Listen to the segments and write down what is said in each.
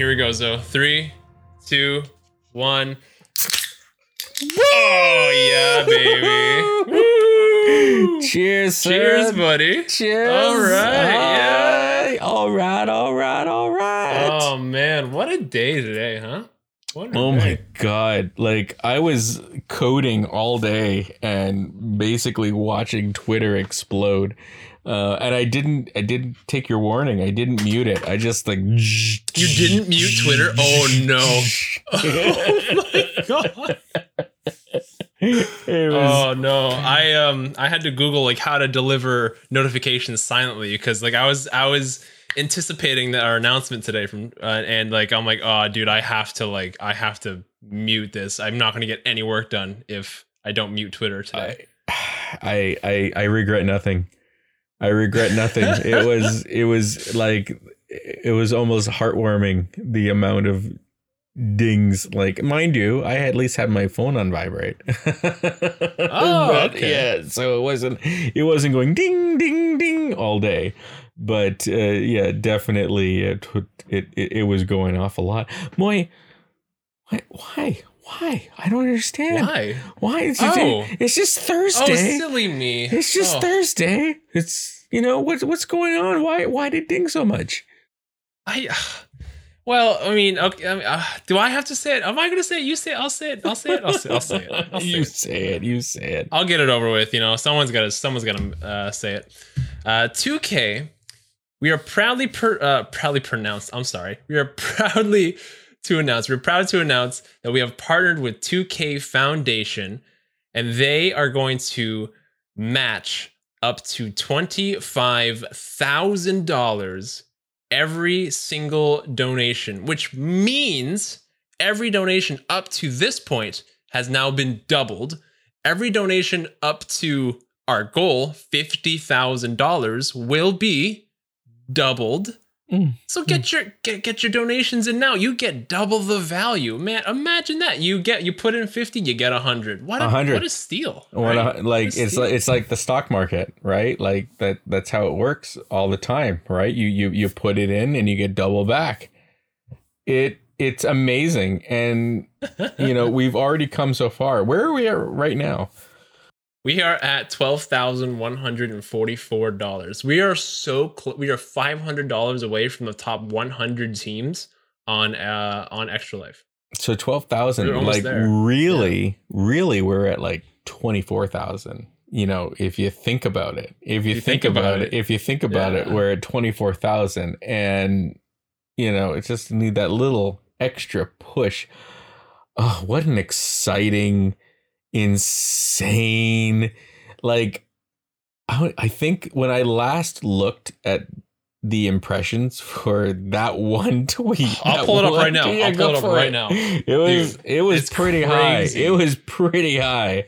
here we go, Zo. Three, two, one. Oh yeah, baby. Woo! Cheers, Cheers, buddy. Cheers. All right, yeah. All right, all right, all right. Oh man, what a day today, huh? What a Oh my god! Like I was coding all day and basically watching Twitter explode, uh, and I didn't. I didn't take your warning. I didn't mute it. I just like you You didn't mute Twitter? Oh no. Oh my god. it was, Oh no. I um I had to Google like how to deliver notifications silently because like I was I was anticipating that our announcement today from uh, and like I'm like oh dude I have to like I have to mute this. I'm not going to get any work done if I don't mute Twitter today. I, I I regret nothing. I regret nothing. it was it was like it was almost heartwarming the amount of dings. Like mind you, I at least had my phone on vibrate. Oh, okay. yeah. So it wasn't it wasn't going ding ding ding all day. But uh, yeah, definitely it, it it it was going off a lot. Moy, why why why? I don't understand. Why? Why? It's, Oh. it's just Thursday. Oh, silly me. it's just Oh. Thursday. It's you know what's what's going on? Why why did ding so much? I well, I mean, okay, I mean, uh, do I have to say it? Am I going to say it? You say it. I'll say it. I'll say it. I'll say, it. I'll say it. I'll say you it. say it. You say it. I'll get it over with. You know, someone's got to. Someone's going to uh, say it. Uh, 2K. We are proudly per, uh, proudly pronounced. I'm sorry. We are proudly to announce. We're proud to announce that we have partnered with 2K Foundation, and they are going to match up to twenty five thousand dollars every single donation, which means every donation up to this point has now been doubled. Every donation up to our goal, $50,000, will be doubled. Mm. So get your get, get your donations in now. You get double the value. Man, imagine that. You get you put in 50, you get a 100. What a 100. what a steal. What right? a- like What a it's steal. like it's like the stock market, right? Like that that's how it works all the time, right? You you you put it in and you get double back. It it's amazing and you know, we've already come so far. Where are we at right now? We are at twelve thousand one hundred and forty-four dollars. We are so close. We are five hundred dollars away from the top one hundred teams on uh on Extra Life. So 12,000 We're like there. really really we're at like 24,000. You know, if you think about it. If you, think, about, it, if you think about it, we're at 24,000 and you know, it just need that little extra push. Oh, what an exciting insane like I, I think when I last looked at the impressions for that one tweet. I'll pull it up right now. I'll pull it up right now. It was Dude, it was pretty crazy. high. It was pretty high.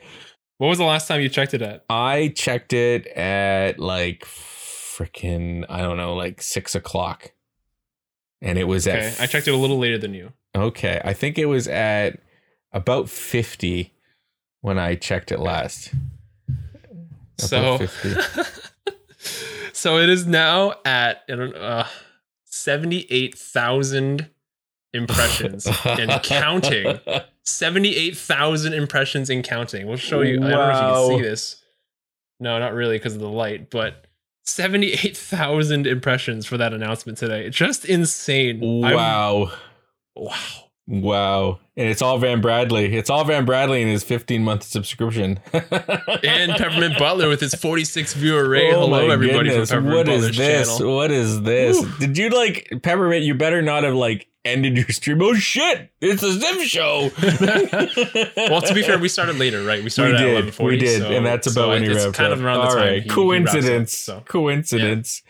What was the last time you checked it at? I checked it at like freaking I don't know, like six o'clock, and it was Okay, at I checked it a little later than you. Okay, I think it was at about fifty when I checked it last. So, About 50. so it is now at I don't- uh, seventy-eight thousand impressions and counting. 78,000 impressions and counting. We'll show you. I don't know if you can see this. No, not really because of the light, but 78,000 impressions for that announcement today. Just insane. I'm- Wow. Wow. And it's all Van Bradley. It's all Van Bradley in his 15 month subscription. And Peppermint Butler with his 46 viewer rate. Oh Hello, everybody goodness. from Peppermint What is Butler's this? channel. What is this? Did you like Peppermint? You better not have like ended your stream. Oh shit! It's a Zim show. well, to be fair, we started later, right? We we started at did, 11:40. we did, so- and that's about so when wrapped kind up. of around the All time. right, he- he up, coincidence, so. coincidence.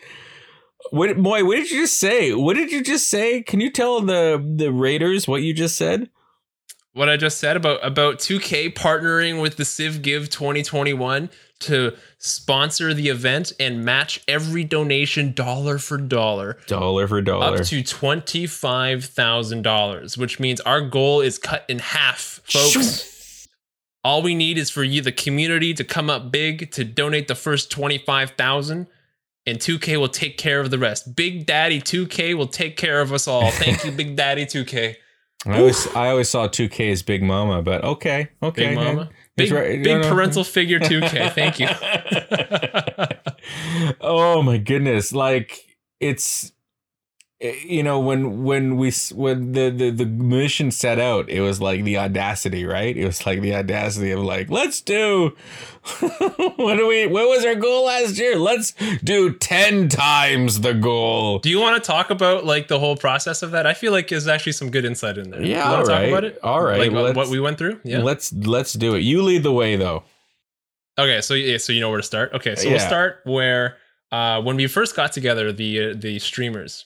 What, boy? What did you just say? What did you just say? Can you tell the the Raiders what you just said? what I just said about about 2K partnering with the Civ Give 2021 to sponsor the event and match every donation dollar for dollar Dollar for dollar. up to $25,000, which means our goal is cut in half, folks. All we need is for you the community to come up big to donate the first 25,000 and 2K will take care of the rest. Big Daddy 2K will take care of us all. Thank you, Big Daddy 2K. I always I always saw 2K as Big Mama, but okay, okay. Big Mama. Big, right. big parental figure 2K. Thank you. oh my goodness! Like it's you know when when we when the, the the mission set out, it was like the audacity, right? It was like the audacity of like let's do what do we what was our goal last year? Let's do ten times the goal. Do you want to talk about like the whole process of that? I feel like there's actually some good insight in there. Yeah, you all talk right about it? all right Like what- we went through? Yeah. Let's let's do it. You lead the way though. Okay, so yeah, so you know where to start. Okay, so we'll start where uh, when we first got together, the uh, the streamers,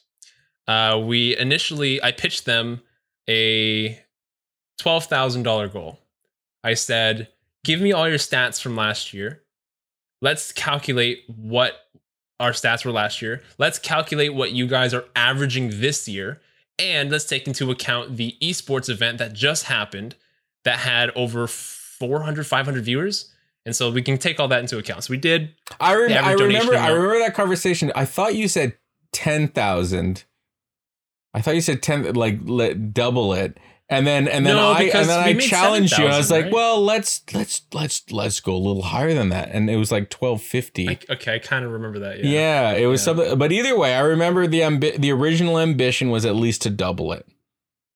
uh, we initially I pitched them a twelve thousand dollar goal. I said, "Give me all your stats from last year. Let's calculate what our stats were last year. Let's calculate what you guys are averaging this year, and let's take into account the esports event that just happened that had over 400, 500 viewers." And so we can take all that into account. So we did. I, rem- I remember I remember that conversation. I thought you said ten thousand. I thought you said ten, like let double it, and then and then No, I and then I challenged you. I was 7,000, like, right? well, let's let's let's let's go a little higher than that, and it was like twelve fifty. Okay, I kind of remember that. Yeah. Yeah. it was Yeah. something. But either way, I remember the ambi- the original ambition was at least to double it.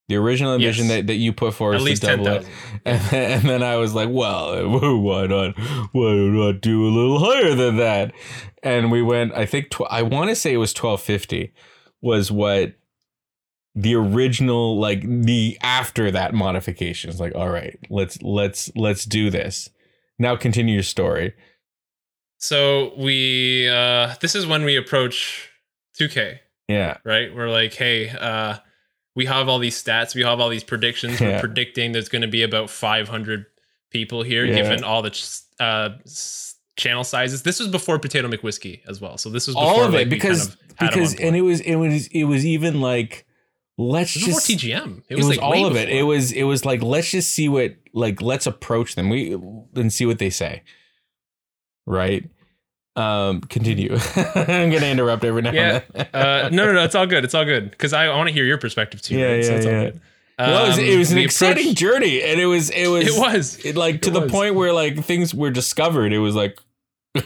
The original ambition Yes. that, that you put forward At was least to double it. And then, and then I was like, well, why not? Why not do a little higher than that? And we went, I think, tw- I want to say it was 1250 was what the original, like the after that modification is like, all right, let's, let's, let's do this. Now continue your story. So we. uh This is when we approach 2K. Yeah. right? We're like, hey, uh, we have all these stats, we have all these predictions. We're predicting there's going to be about 500 people here, Yeah. given all the ch- uh, channel sizes. This was before Potato McWhiskey as well, so this was before All of it we because, kind of because, and it was, it was, it was even like, let's It was just, TGM. it was, like all of it. before. It was it was like let's just see what like let's approach them. We and see what they say. Right? Um continue. I'm gonna interrupt every now Yeah. and then. uh, no, no, no. It's all good. It's all good because I, want to hear your perspective too. Yeah, right? So yeah, it's all yeah. good. Well, it was, it Um, was an exciting journey and it was it was It was. it, like to It the was. point where like things were discovered. It was like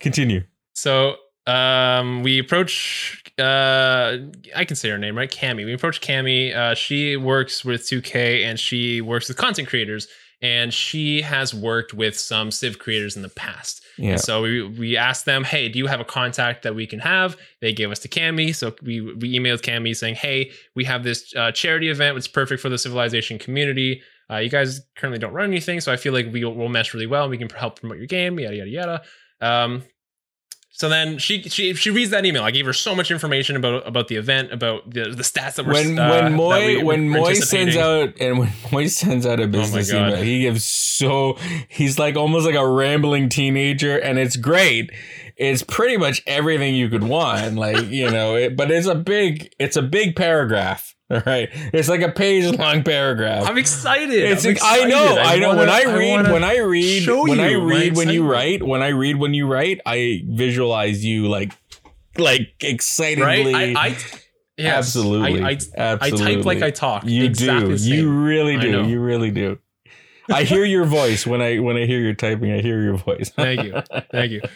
continue. So um, we approach. Uh, I can say her name, right? Cami. We approached Cami. Uh, she works with 2K and she works with content creators, and she has worked with some Civ creators in the past. Yeah. And so we we asked them, hey, do you have a contact that we can have? They gave us to Cami. So we we emailed Cami saying, hey, we have this uh, charity event. It's perfect for the civilization community. Uh, you guys currently don't run anything, so I feel like we will mesh really well. and We can help promote your game. Yada yada yada. Um, so then she she she reads that email. I gave her so much information about about the event, about the the stats that were when uh, when Moy we when Moy sends. Oh out and when Moy sends out a business God. email, he gives so he's like almost like a rambling teenager, and it's great. It's pretty much everything you could want, like you know. It, but it's a big it's a big paragraph. All right, it's like a page long paragraph. I'm excited. It's I'm like, I know, excited. I, know. wanna- when I read, wanna when I read, when I read, when you write, when I read, when you write, I visualize you like, like excitedly. right, I, I yes, absolutely, I, I, I type like I talk. You exactly do. You really do. You really do. I hear your voice when I when I hear your typing. I hear your voice. Thank you. Thank you.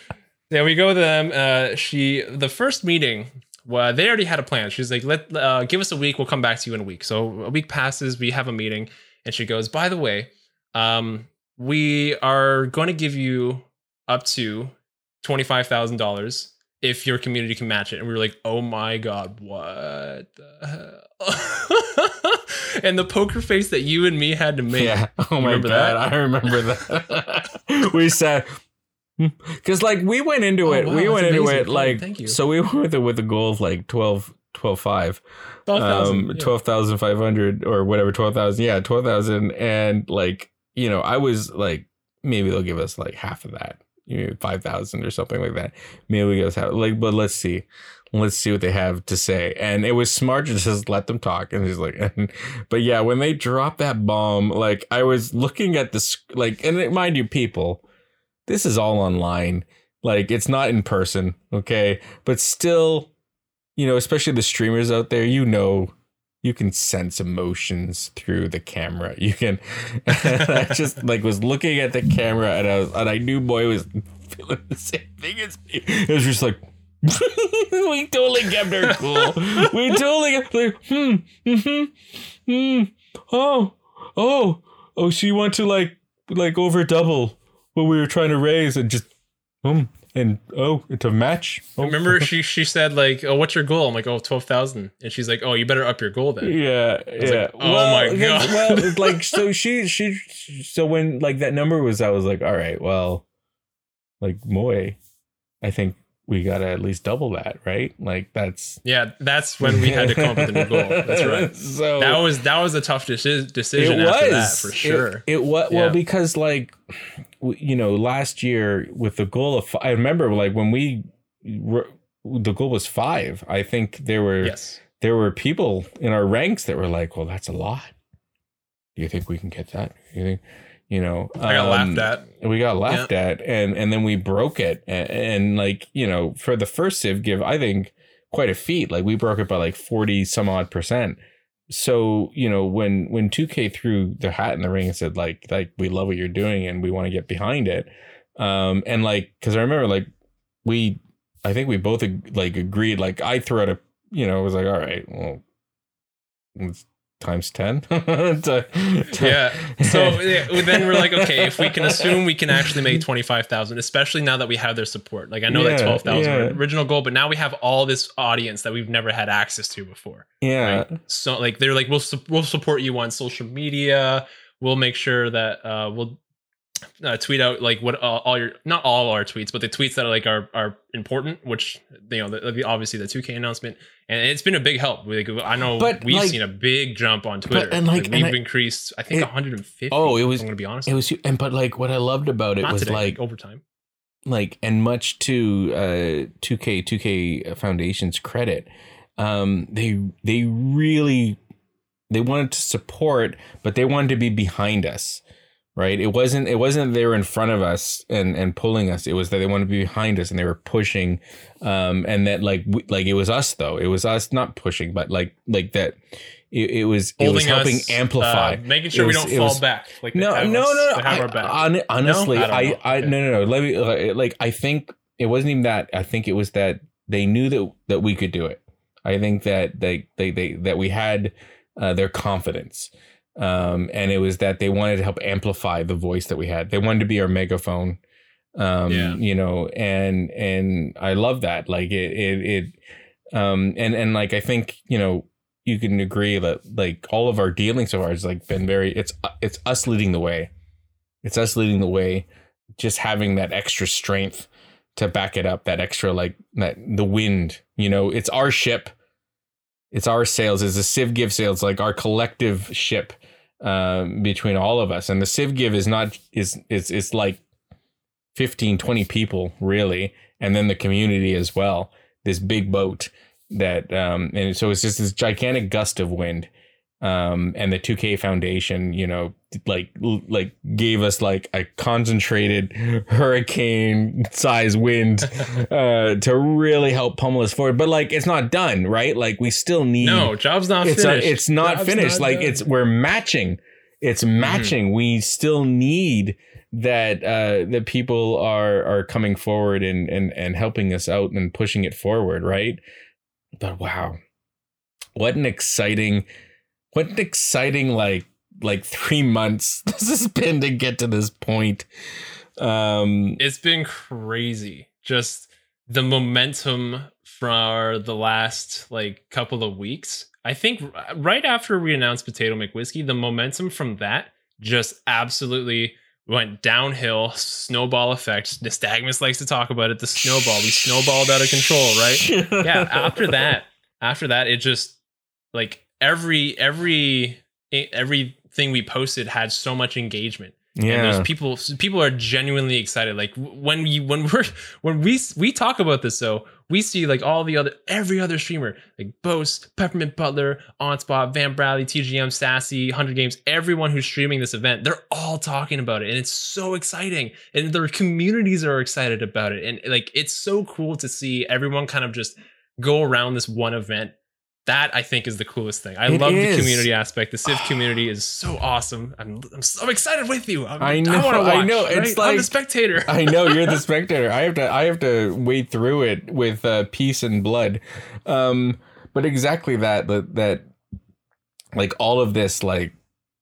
Yeah, we go with them. Uh, she the first meeting. Well, they already had a plan. She's like, "Let uh, give us a week. We'll come back to you in a week." So a week passes. We have a meeting, and she goes, "By the way, um, we are going to give you up to twenty five thousand dollars if your community can match it." And we were like, "Oh my god, what the hell?" and the poker face that you and me had to make. Yeah. Oh my remember god, that? I remember that. we said because like we went into Oh, it. wow, we went into amazing. it Cool, like thank you. so we went with it with a goal of like 12 12 5 12,000, um yeah. 12,500 or whatever 12,000 yeah 12,000 and like you know I was like maybe they'll give us like half of that you know 5,000 or something like that maybe we give us half like but let's see let's see what they have to say and it was smart to just let them talk and he's like but yeah when they dropped that bomb like I was looking at this like and it- mind you people this is all online Like it's not in person, okay? But still, you know, especially the streamers out there, you know, you can sense emotions through the camera. You can. I just like was looking at the camera and I was, and I knew boy was feeling the same thing as me. It was just like. we totally kept her cool. We totally kept like, hmm, hmm, hmm, oh, oh, oh. She went to like, like over double what we were trying to raise, and just, um, and oh, to match. Oh. Remember, she she said like, "Oh, what's your goal?" I'm like, "Oh, twelve thousand. and she's like, "Oh, you better up your goal then." Yeah, yeah. like, oh my because- God. well, it's like so she she so when like that number was, I was like, all right, well, like Moy, I think we gotta at least double that, right? Like that's Yeah, that's when we had to come up with a new goal. That's right. so That was that was a tough deci- decision it after was that for sure. It, it was well because like you know last year with the goal of I remember like when we were, the goal was five. I think there were yes. there were people in our ranks that were like, "Well, that's a lot. Do you think we can get that? You think, you know?" I got um, laughed at. We got laughed at, and and then we broke it, and, and like you know, for the first Civ give, I think quite a feat. Like we broke it by like forty some odd percent. So you know, when when two K threw their hat in the ring and said like like we love what you're doing and we want to get behind it, um, and like because I remember like we, I think we both like agreed. Like I threw out a you know, it was like, all right, well, it's times 10. To- to- Yeah. So then we're like, okay, if we can assume we can actually make twenty five thousand, especially now that we have their support. Like I know that Yeah, twelve thousand yeah. original goal, but now we have all this audience that we've never had access to before. yeah. Right? So like they're like, we'll we'll support you on social media. We'll make sure that uh, we'll uh, tweet out like what uh, all your not all our tweets, but the tweets that are like are are important. Which you know, the, obviously the two K announcement, and it's been a big help. Like, I know But, we've like- seen a big jump on Twitter. and, like, and we've I- increased, I think, it- 150. Oh, it was- I'm gonna be honest. It was, and but like what I loved about it not was today, like, overtime. like, and much to uh 2K 2K Foundation's credit, um, they they really they wanted to support, but they wanted to be behind us. Right. It wasn't it wasn't they were in front of us and and pulling us. It was that they wanted to be behind us and they were pushing. Um and that like we, like it was us though. It was us not pushing, but like like that it, it was it was helping us, amplify. uh, making sure we don't fall was- back. Like no, no, no, no. I- hon- honestly, No? I I. I, Okay. no, no, no. Let me like, like. I think it wasn't even that. I think it was that they knew that that we could do it. I think that they they they that we had uh, their confidence, um, and it was that they wanted to help amplify the voice that we had. They wanted to be our megaphone, um, Yeah. you know, and and I love that. Like it, it, it, um, and and like I think you know you can agree that like all of our dealing so far has like been very. It's it's us leading the way. It's us leading the way, just having that extra strength to back it up. That extra like that the wind. You know, it's our ship. It's our sails. It's the Civ Give sails, like our collective ship um, between all of us. And the Civ Give is not is is it's like 15, 20 people really, and then the community as well. This big boat that um and so it's just this gigantic gust of wind um and the 2k foundation you know like like gave us like a concentrated hurricane size wind uh to really help pummel us forward. But like it's not done right? Like we still need no, job's not it's finished. a, it's not Job's finished. not like done. it's we're matching. It's matching. We still need that uh that people are are coming forward and and and helping us out and pushing it forward right? But wow. What an exciting what an exciting like like three months this has been to get to this point um it's been crazy. Just the momentum for the last like couple of weeks. I think right after we announced Potato McWhiskey, the momentum from that just absolutely went downhill. Snowball effect. Nystagmus likes to talk about it. The snowball. We snowballed out of control, right? yeah after that after that it just like every every everything we posted had so much engagement. And yeah. there's people people are genuinely excited. Like when we when we're when we we talk about this though we see like all the other every other streamer like Boast, Peppermint Butler, Onspot, Van Bradley, TGM, Sassy, Hundred Games, everyone who's streaming this event, they're all talking about it, and it's so exciting, and their communities are excited about it, and like it's so cool to see everyone kind of just go around this one event that I think is the coolest thing. I It love is. the community aspect. The Civ community is so awesome. I'm, I'm so excited with you. I'm, I know, wanna I know. It's right? I'm the spectator. I know you're the spectator. I have to I have to wade through it with uh, peace and blood. Um, but exactly that that that like all of this like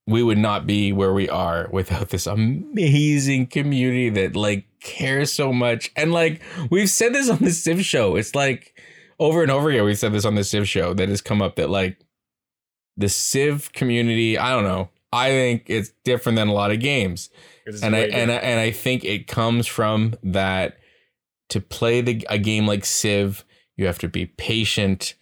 we would not be where we are without this amazing community that like cares so much. And like we've said this on the Civ show. It's like over and over again we've said this on the Civ show that has come up that like the Civ community, I don't know. I think it's different than a lot of games and I and I, and I think it comes from that to play the a game like Civ, you have to be patient.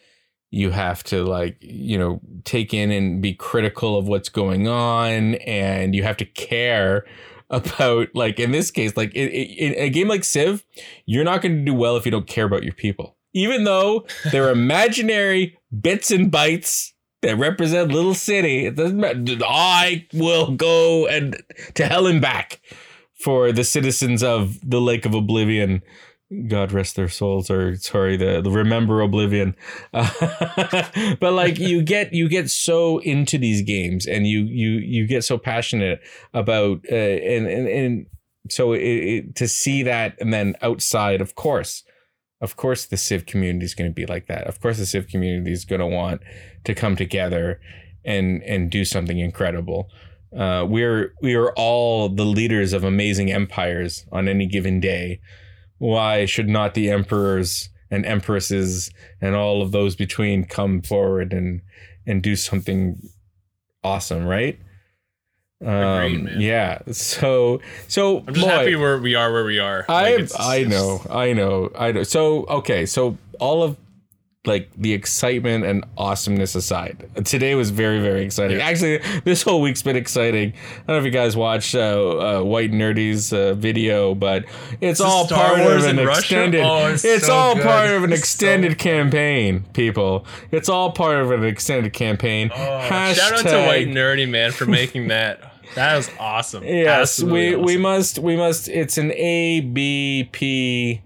You have to like you know take in and be critical of what's going on, and you have to care about like in this case, like in in a game like Civ, you're not going to do well if you don't care about your people, even though they're imaginary bits and bytes that represent little city. It doesn't matter. I will go and to hell and back for the citizens of the Lake of Oblivion. God rest their souls, or sorry, the, the Remember Oblivion. but like you get you get so into these games, and you you you get so passionate about uh, and and and so it, it, to see that, and then outside, of course, of course, the Civ community is going to be like that. Of course, the Civ community is going to want to come together and and do something incredible. Uh, we're we are all the leaders of amazing empires on any given day. Why should not the emperors and empresses and all of those between come forward and and do something awesome, right? Um, Agreed. Yeah. So so I'm just boy, happy where we are where we are. I Like, I know, I know, I know. So okay, so all of like the excitement and awesomeness aside, today was very very exciting. Yeah. Actually, this whole week's been exciting. I don't know if you guys watched uh, uh, White Nerdy's uh, video, but it's all part Wars of an extended. Oh, it's it's so all good. part of an It's so- extended campaign, people. It's all part of an extended campaign. Oh, shout out to White Nerdy Man for making that. That was awesome. Yes, Absolutely we we must we must. It's an A B P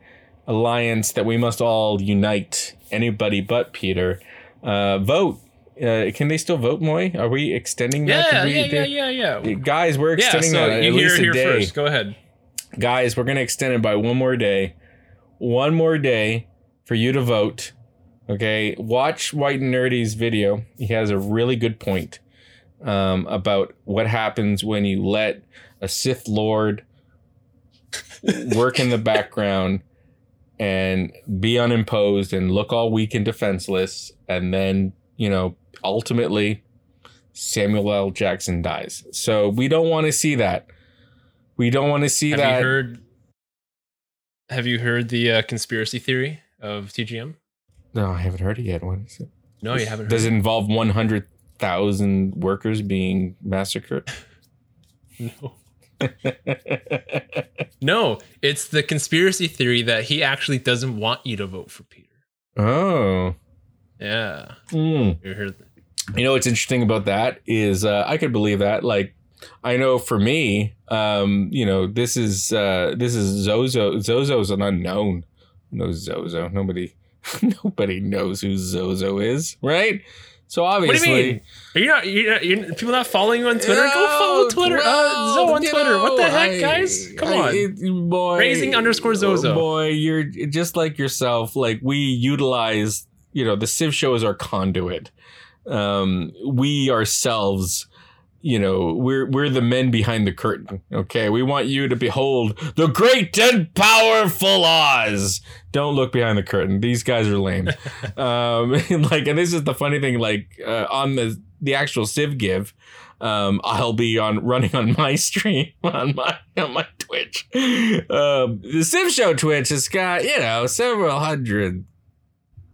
alliance that we must all unite. Anybody but Peter. Uh, vote. Uh, can they still vote, Moy? Are we extending that? Yeah, we- yeah, yeah, yeah, yeah. Guys, we're Yeah, extending so that at you least it a day. first. Go ahead. Guys, we're gonna extend it by one more day. One more day for you to vote. Okay, watch White and Nerdy's video. He has a really good point um, about what happens when you let a Sith Lord work in the background and be unimposed and look all weak and defenseless, and then you know ultimately Samuel L. Jackson dies. So we don't want to see that. We don't want to see Have that. you heard? Have you heard the uh, conspiracy theory of TGM? No, I haven't heard it yet. What is it? No, you haven't. Does it involve 100,000 workers being massacred? No. No, it's the conspiracy theory that he actually doesn't want you to vote for Peter. oh. Yeah, Mm. You know what's interesting about that is uh, I could believe that. Like, I know for me, um, you know, this is uh, this is Zozo. Zozo's an unknown. No Zozo? Nobody, nobody knows who Zozo is, right? So What do obviously, you mean? Are you not? You're, not, you're people not following you on Twitter? Go follow Twitter. uh, well, Zoe on you Twitter. what the heck, I- guys? Come I- on. it- boy, Raising underscore Zozo. Boy, you're just like yourself. Like we utilize, you know, the Civ show is our conduit. Um, we ourselves, you know, we're we're the men behind the curtain. Okay, we want you to behold the great and powerful Oz. Don't look behind the curtain. These guys are lame. um, and like, and this is the funny thing. Like uh, on the the actual Civ give, um, I'll be on running on my stream on my on my Twitch. Um, the Civ Show Twitch has got you know several hundred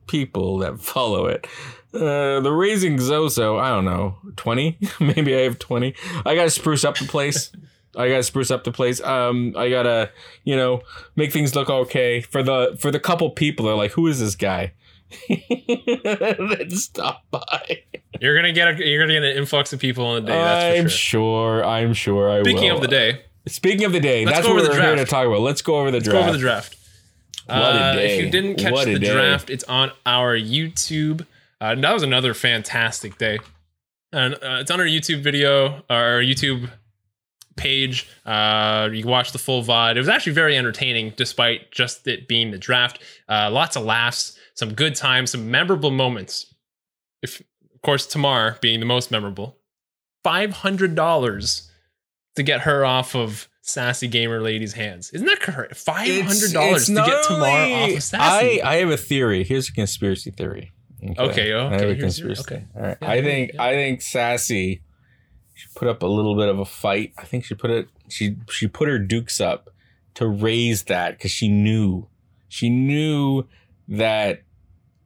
people that follow it. Uh, the Raising Zozo, I don't know, twenty, maybe I have twenty. I gotta spruce up the place. I gotta spruce up the place. Um, I gotta, you know, make things look okay for the for the couple people. They're like, who is this guy? that stop by. You're gonna get a you're gonna get an influx of people on the day. That's I'm sure. sure. I'm sure. I Speaking will. of the day, Speaking of the day, that's what we're here to talk about. Let's go over the let's draft. go over the draft. What a Uh, day. If you didn't catch the day. draft, it's on our YouTube. Uh, that was another fantastic day, and uh, it's on our YouTube video, our YouTube page. Uh, you can watch the full VOD. It was actually very entertaining, despite just it being the draft. Uh, lots of laughs, some good times, some memorable moments. If, of course, Tamar being the most memorable. Five hundred dollars to get her off of sassy gamer lady's hands. Isn't that correct? Five hundred dollars to get Tamar off of sassy. I, I have a theory. Here's a conspiracy theory. Okay, okay, a here's your- conspiracy. okay. All right. Yeah, I think yeah. I think Sassy should put up a little bit of a fight. I think she put it she she put her dukes up to raise that because she knew she knew that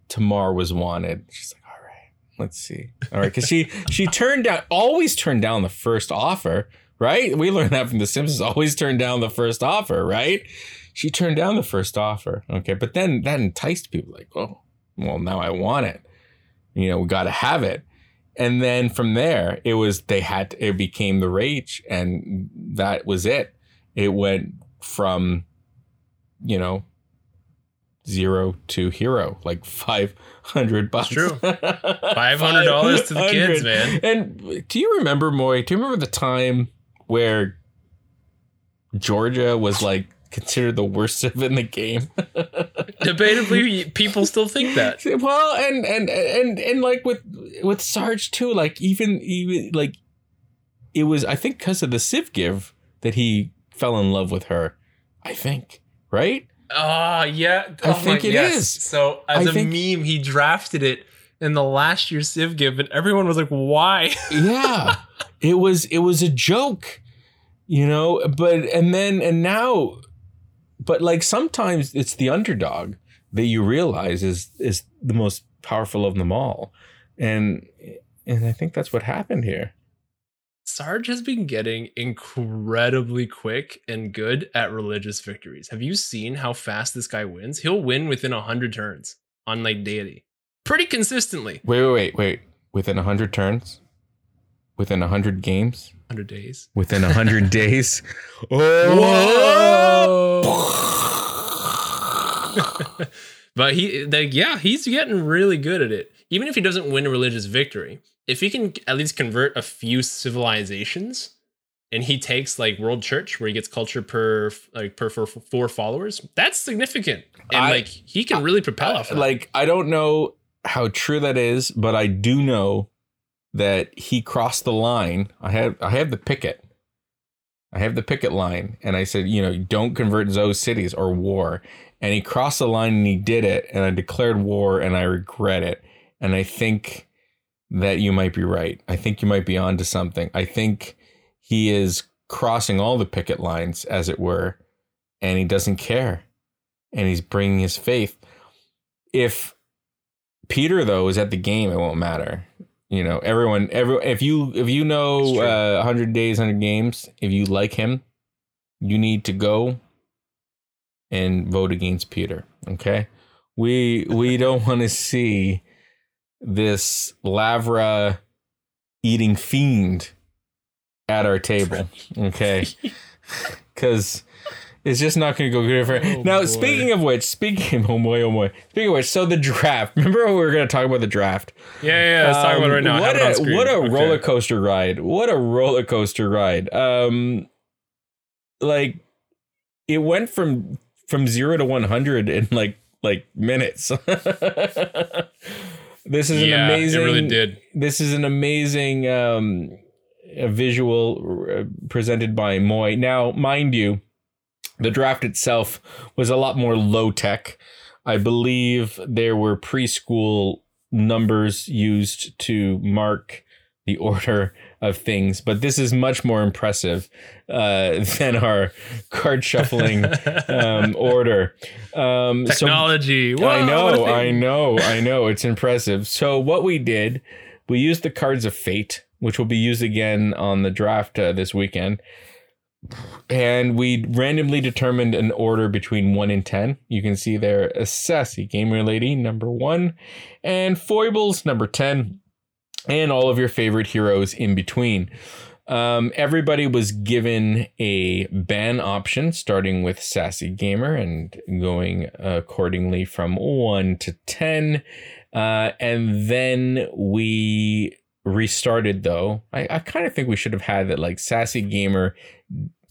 Tamar was wanted. She's like, all right, let's see. All right, because she she turned down always turned down the first offer, right? We learned that from The Simpsons. Always turned down the first offer, right? She turned down the first offer. Okay, but then that enticed people like, oh, well, now I want it. You know, we got to have it. And then from there, it was they had to, it became the rage, and that was it. It went from, you know, zero to hero, like five hundred bucks. true. $500 to the kids, man. And do you remember, Moy? Do you remember the time where Georgia was like considered the worst civ in the game? Debatably, people still think that. well, and and and and like with with Sarge too, like even even like it was I think because of the Civ give that he fell in love with her. I think right. Oh yeah, I oh, think my- it yes. is. So as I a think- meme, he drafted it in the last year's Civ Give, and everyone was like, "Why?" yeah it was it was a joke you know but and then and now but like sometimes it's the underdog that you realize is is the most powerful of them all and and i think that's what happened here Sarge has been getting incredibly quick and good at religious victories. Have you seen how fast this guy wins? He'll win within 100 turns on like deity. Pretty consistently. wait wait wait wait within 100 turns within 100 games 100 days. within 100 days Oh. but he like yeah, he's getting really good at it. Even if he doesn't win a religious victory, if he can at least convert a few civilizations and he takes like world church where he gets culture per like per four, four followers, that's significant. And I- like he can really propel off of that. like I don't know how true that is, but I do know that he crossed the line. I have I have the picket. I have the picket line, and I said, you know, don't convert those cities or war. And he crossed the line and he did it, and I declared war, and I regret it. And I think that you might be right. I think you might be onto something. I think he is crossing all the picket lines, as it were, and he doesn't care, and he's bringing his faith. If Peter though is at the game, it won't matter. You know, everyone, every if you if you know uh, hundred days, hundred games, if you like him, you need to go and vote against Peter. Okay, we we don't want to see this Lavra eating fiend at our table. Okay, because. It's just not going to go good for Oh, now. boy. Speaking of which, speaking oh boy, oh boy. Speaking of which, so the draft. Remember we were going to talk about the draft. yeah, yeah, let's talk about it right now. Um, What have a what a Okay. roller coaster ride! What a roller coaster ride! Um, like it went from from zero to one hundred in like like minutes. this is yeah, an amazing. It really did. This is an amazing um, a visual uh, presented by Moy. Now, mind you, the draft itself was a lot more low tech. I believe there were preschool numbers used to mark the order of things, but this is much more impressive uh, than our card shuffling um, order. Um, so Technology. Whoa, I know. I know, I know. It's impressive. So what we did, we used the cards of fate, which will be used again on the draft uh, this weekend. And we randomly determined an order between 1 and 10. You can see there sassy gamer lady number 1 and foibles number 10 and all of your favorite heroes in between. Um, everybody was given a ban option, starting with Sassy Gamer and going accordingly from 1 to 10. Uh, and then we restarted, though. I, I kind of think we should have had that, like, Sassy Gamer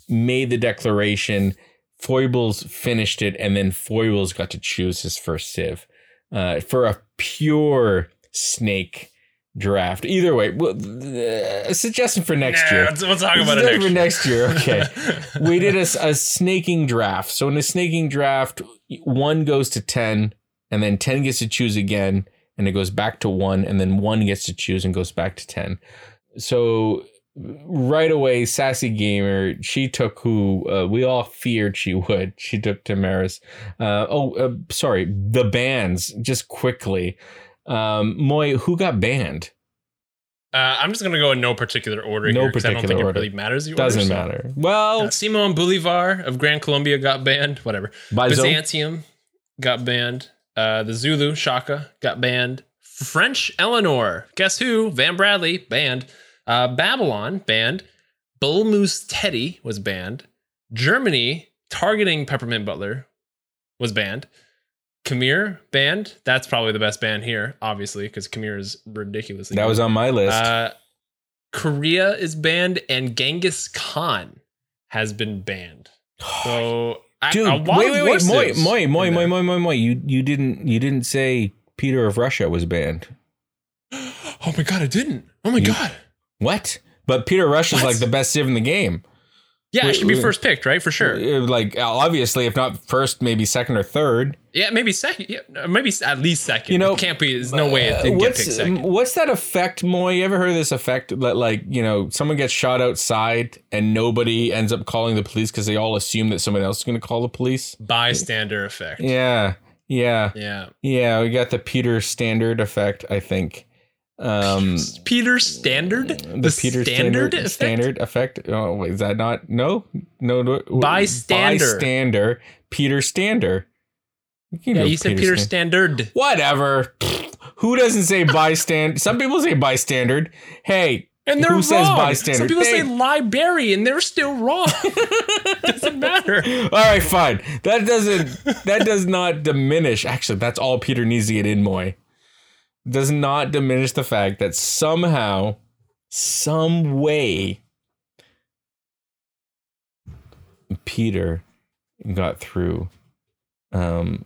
made the declaration, Foibles finished it, and then Foibles got to choose his first Civ uh, for a pure snake draft. Either way, well, a suggestion for next Nah, year. We'll, talk about it next for year. next year. Okay. we did a, a snaking draft. So in a snaking draft, one goes to 10, and then 10 gets to choose again, and it goes back to one, and then one gets to choose and goes back to 10. So right away, Sassy Gamer, she took who uh, we all feared she would. She took Tomyris. Uh, oh, uh, sorry, the bands, just quickly. Um, Moy, who got banned? Uh, I'm just gonna go in no particular order No here because I don't particular think order. it really matters. The Doesn't so- matter. Well, Uh, Simon Bolivar of Grand Colombia got banned. Whatever. Byzantium got banned. Uh, the Zulu Shaka got banned. French Eleanor, guess who? Van Bradley banned. Uh, Babylon banned. Bull Moose Teddy was banned. Germany targeting Peppermint Butler was banned. Khmer banned. That's probably the best band here, obviously, because Khmer is ridiculously. that was on my list. Uh, Korea is banned, and Genghis Khan has been banned. So, Dude, a wait, wait, wait, Moy, Moy, Moy, Moy. Moy, Moy, Moy. You you didn't you didn't say Peter of Russia was banned. Oh my god, I didn't. Oh my You- god. What? But Peter Russia's What? like the best civ in the game. Yeah, it Wait, should be wait. first picked, right? For sure. Uh, Like obviously, if not first, maybe second or third. Yeah, maybe second. Yeah, maybe at least second. You know, it can't be. There's no way it Uh, didn't get picked second. what's that effect, Moy? You ever heard of this effect that like you know someone gets shot outside and nobody ends up calling the police because they all assume that someone else is going to call the police? Bystander effect. Yeah, yeah, Yeah. yeah. We got the Peter Standard effect, I think. Um, Peter Standard? the, Peter Standard effect? Standard effect. Oh, wait, is that not no no no Bystander. bystander Peter can Yeah, you said Peter Stan- Standard. Whatever. Who doesn't say bystander? Some people say bystander. Hey, And they're Who says bystander? Some people say They- library and they're still wrong. Doesn't matter. all right, fine. That doesn't. That does not diminish. Actually, that's all Peter needs to get in, Moy. Does not diminish the fact that somehow, some way, Peter got through um,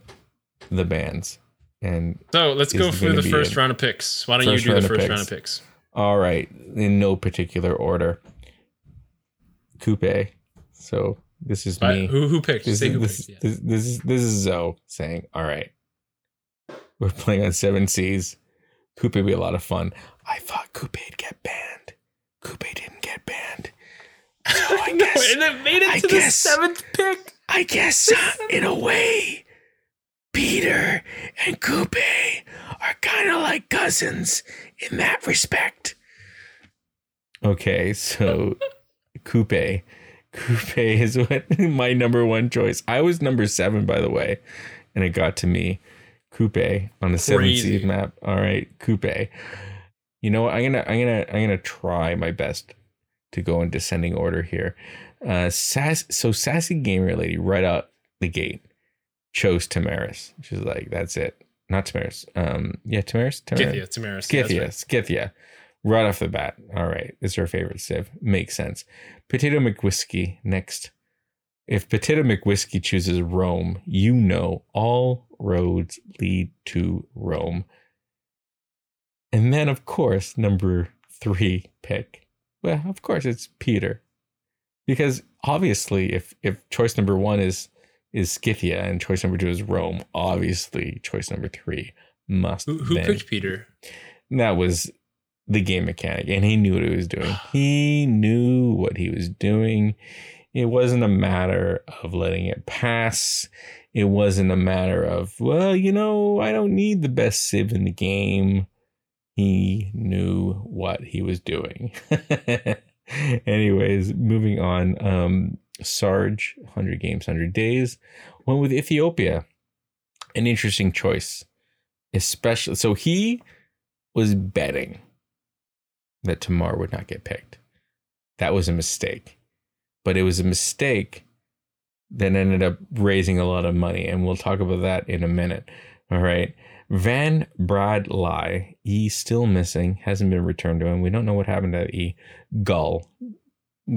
the bands. And So let's go through the first round of picks. Why don't you do the first round of picks? all right, in no particular order. Kupe. So this is But me. who who picked? This is, who this, picked. Yeah. this, this is this is Zoe saying, "All right, we're playing on Seven Seas. Kupe would be a lot of fun. I thought Kupe'd get banned. Kupe didn't get banned. So I no, guess, and it made it I to guess- the seventh pick. I guess, uh, in a way, Peter and Kupe are kind of like cousins in that respect. Okay, so Kupe. Kupe is what my number one choice. I was number seven, by the way, and it got to me. Kupe on the seven seed map. All right, Kupe. You know what? I'm gonna I'm gonna I'm gonna try my best to go in descending order here. Uh, sass, so sassy gamer lady right out the gate chose Tomyris. She's like, that's it. Not Tomyris. Um, yeah, Tomyris. Tomyris. Scythia, Tomyris. Scythia, right. Scythia. Right off the bat. All right. It's her favorite civ. Makes sense. Potato McWhiskey next. If Potato McWhiskey chooses Rome, you know all roads lead to Rome. And then, of course, number three pick. Well, of course, it's Peter. Because obviously, if if choice number one is is Scythia and choice number two is Rome, obviously choice number three must Who, who picked Peter? that was the game mechanic and he knew what he was doing he knew what he was doing it wasn't a matter of letting it pass it wasn't a matter of well you know i don't need the best civ in the game he knew what he was doing Anyways, moving on. Um, Sarge, 100 games, 100 days, went with Ethiopia. An interesting choice, especially. So he was betting that Tamar would not get picked. That was a mistake. But it was a mistake that ended up raising a lot of money. And we'll talk about that in a minute. All right. Van Bradley, E still missing, hasn't been returned to him. We don't know what happened to E. Gaul,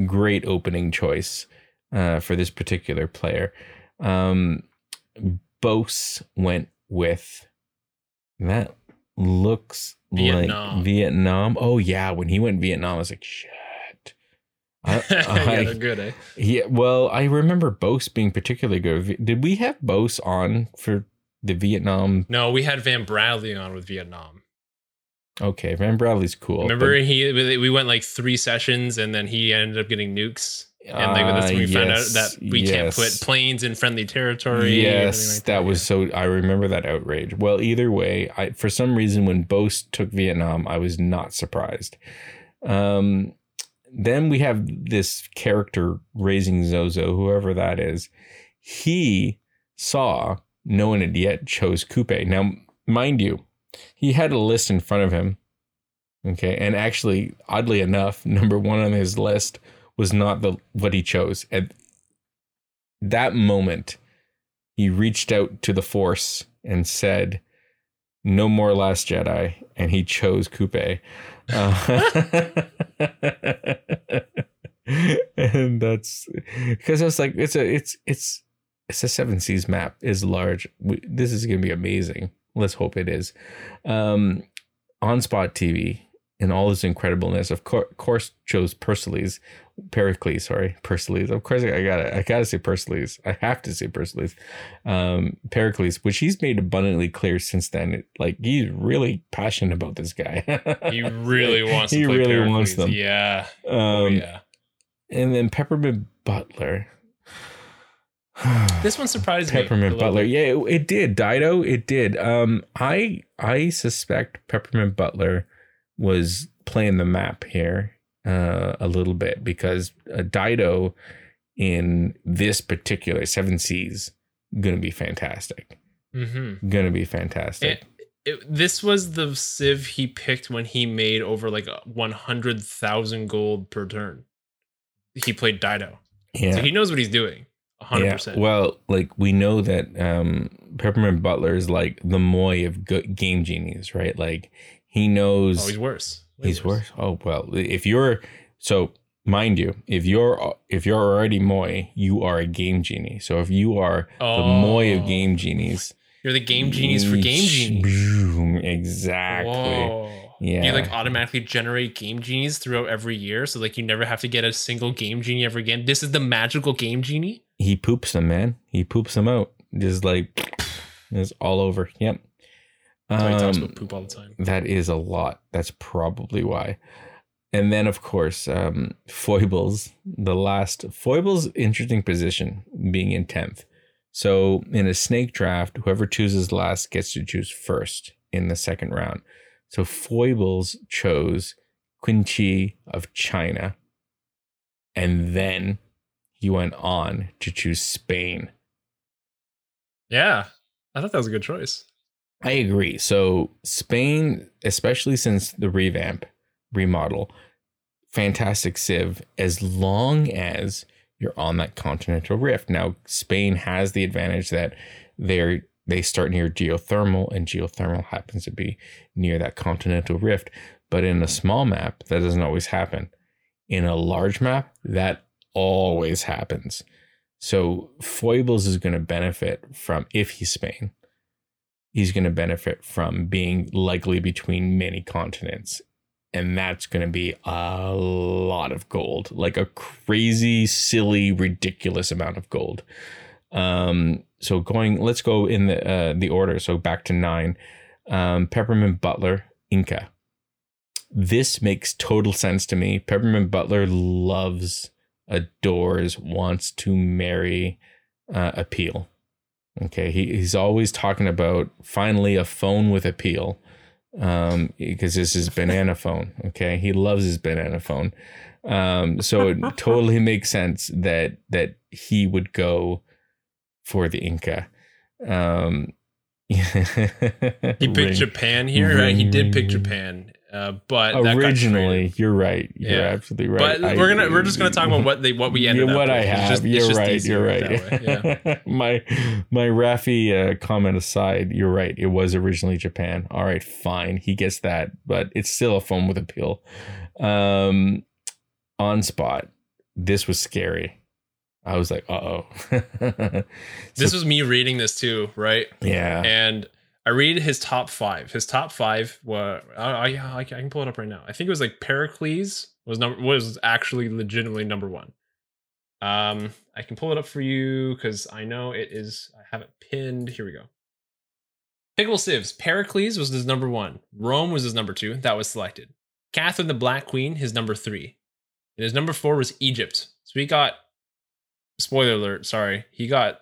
great opening choice uh, for this particular player. Um, Bose went with that looks Vietnam. like Vietnam. Oh yeah, when he went Vietnam, I was like, shit. I, yeah, I- they're good, eh? yeah, well, I remember Bose being particularly good. Did we have Bose on for the Vietnam? No, we had Van Bradley on with Vietnam. Okay, Van Bradley's cool. Remember, he we went like three sessions, and then he ended up getting nukes. And like that's when we Ah, found out that we can't put planes in friendly territory. Yes, like that was so. I remember that outrage. Well, either way, I for some reason when Bose took Vietnam, I was not surprised. Um, then we have this character raising Zozo, whoever that is. He saw no one had yet chose Kupe. Now, mind you, he had a list in front of him. Okay, and actually, oddly enough, number one on his list was not the what he chose. At that moment, he reached out to the Force and said, "No more Last Jedi," and he chose Kupe. Uh, and that's because I was like, it's a, it's, it's, it's a seven seas map is large. We, this is gonna be amazing. Let's hope it is. Um, on Spot TV in all its incredibleness, of cour- course, chose Pericles, Pericles, sorry, Pericles. Of course, I gotta, I gotta say Pericles. I have to say Pericles, um, Pericles, which he's made abundantly clear since then. Like he's really passionate about this guy. He really wants. He really Pericles. wants them. Yeah. Um, oh yeah. And then Peppermint Butler. This one surprised me. Peppermint Butler. Yeah, it, it did. Dido, it did. Um, I I suspect Peppermint Butler was playing the map here uh, a little bit because Dido in this particular Seven Seas gonna be fantastic. Mhm. Gonna be fantastic. It, it, this was the civ he picked when he made over like one hundred thousand gold per turn. He played Dido, yeah. so he knows what he's doing. hundred Yeah, percent. Well, like we know that um, Peppermint Butler is like the Moy of go- game genies, right? Like he knows Oh, he's worse. Way he's worse. Oh well, if you're so mind you, if you're if you're already Moy, you are a game genie. So if you are the Moy of Oh. game genies, You're the game genies for game genies. Boom, exactly. Whoa. Yeah. You like automatically generate game genies throughout every year, so like you never have to get a single game genie ever again. This is the magical game genie. He poops them, man. He poops them out, just like it's all over. Yep. He talks about poop all the time. That is a lot. That's probably why. And then, of course, um, foibles. The last foibles, interesting position, being in tenth. So in a snake draft, whoever chooses last gets to choose first in the second round. So foibles chose Qin of China, and then he went on to choose Spain. Yeah, I thought that was a good choice. I agree. So Spain, especially since the revamp, remodel, fantastic Civ, as long as you're on that continental rift. Now, Spain has the advantage that they're they start near geothermal, and geothermal happens to be near that continental rift. But in a small map, that doesn't always happen. In a large map, that always happens. So Foibles is going to benefit from if he's Spain he's going to benefit from being likely between many continents. And that's going to be a lot of gold, like a crazy, silly, ridiculous amount of gold. Um, so going, let's go in the uh, the order. So back to nine, um, Peppermint Butler, Inca. This makes total sense to me. Peppermint Butler loves, adores, wants to marry uh, Appeal. Okay, he, he's always talking about finally a phone with appeal. um, because this is banana phone. Okay, he loves his banana phone. Um, so it totally makes sense that that he would go for the Inca. Um, he picked ring- Japan here. right? He did pick ring, ring. Japan, uh, but originally. You're right. You're Yeah. absolutely right. But I- we're gonna we're just gonna talk about what they what we ended yeah, up. what I with. Have. just- you're right. You're right. Yeah. my my Rafi uh, comment aside, you're right. It was originally Japan. All right, fine. He gets that, but it's still a phone with appeal. Um, on spot, this was scary. I was like, uh oh. This was me reading this too, right? yeah. And I read his top five. His top five were I, I, I can pull it up right now. I think it was like Pericles was number was actually legitimately number one. Um, I can pull it up for you because I know it is. I have it pinned. Here we go. Pickle Sieves. Pericles was his number one. Rome was his number two. That was selected. Catherine the Black Queen, his number three. And his number four was Egypt. So he got, spoiler alert, sorry, he got